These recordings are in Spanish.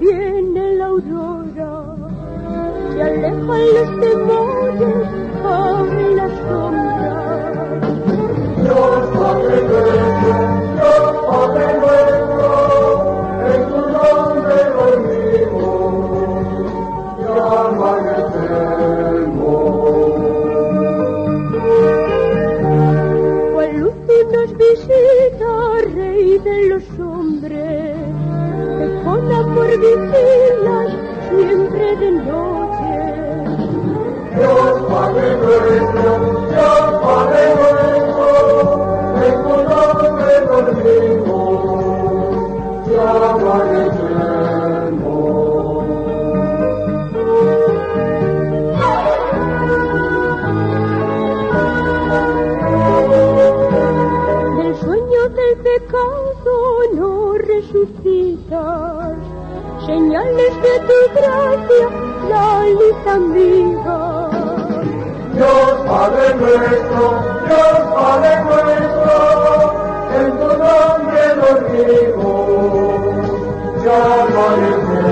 viene la aurora, se alejan los temores, abre la sombra. Dios Padre nuestro, Dios Padre nuestro, en tu nombre dormimos, ya amanecemos. Cual luz nos visita, Rey de los hombres vigilas siempre de noche. Dios Padre nuestro, Dios Padre nuestro, en tu nombre dormimos y amanecemos. Del pecado no resucitas, señales de tu gracia, la luz amiga. Dios Padre nuestro, Dios Padre nuestro, en tu nombre dormimos y amanecemos.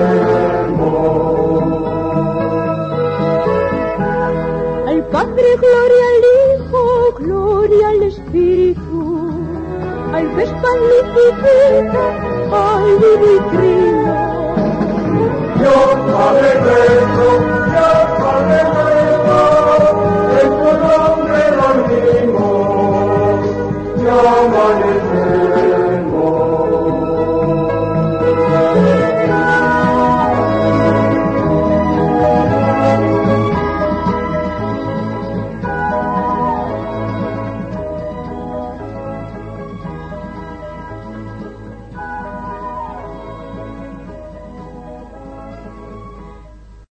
Al Padre gloria al Hijo, gloria al Espíritu, al Vespa al y Trino.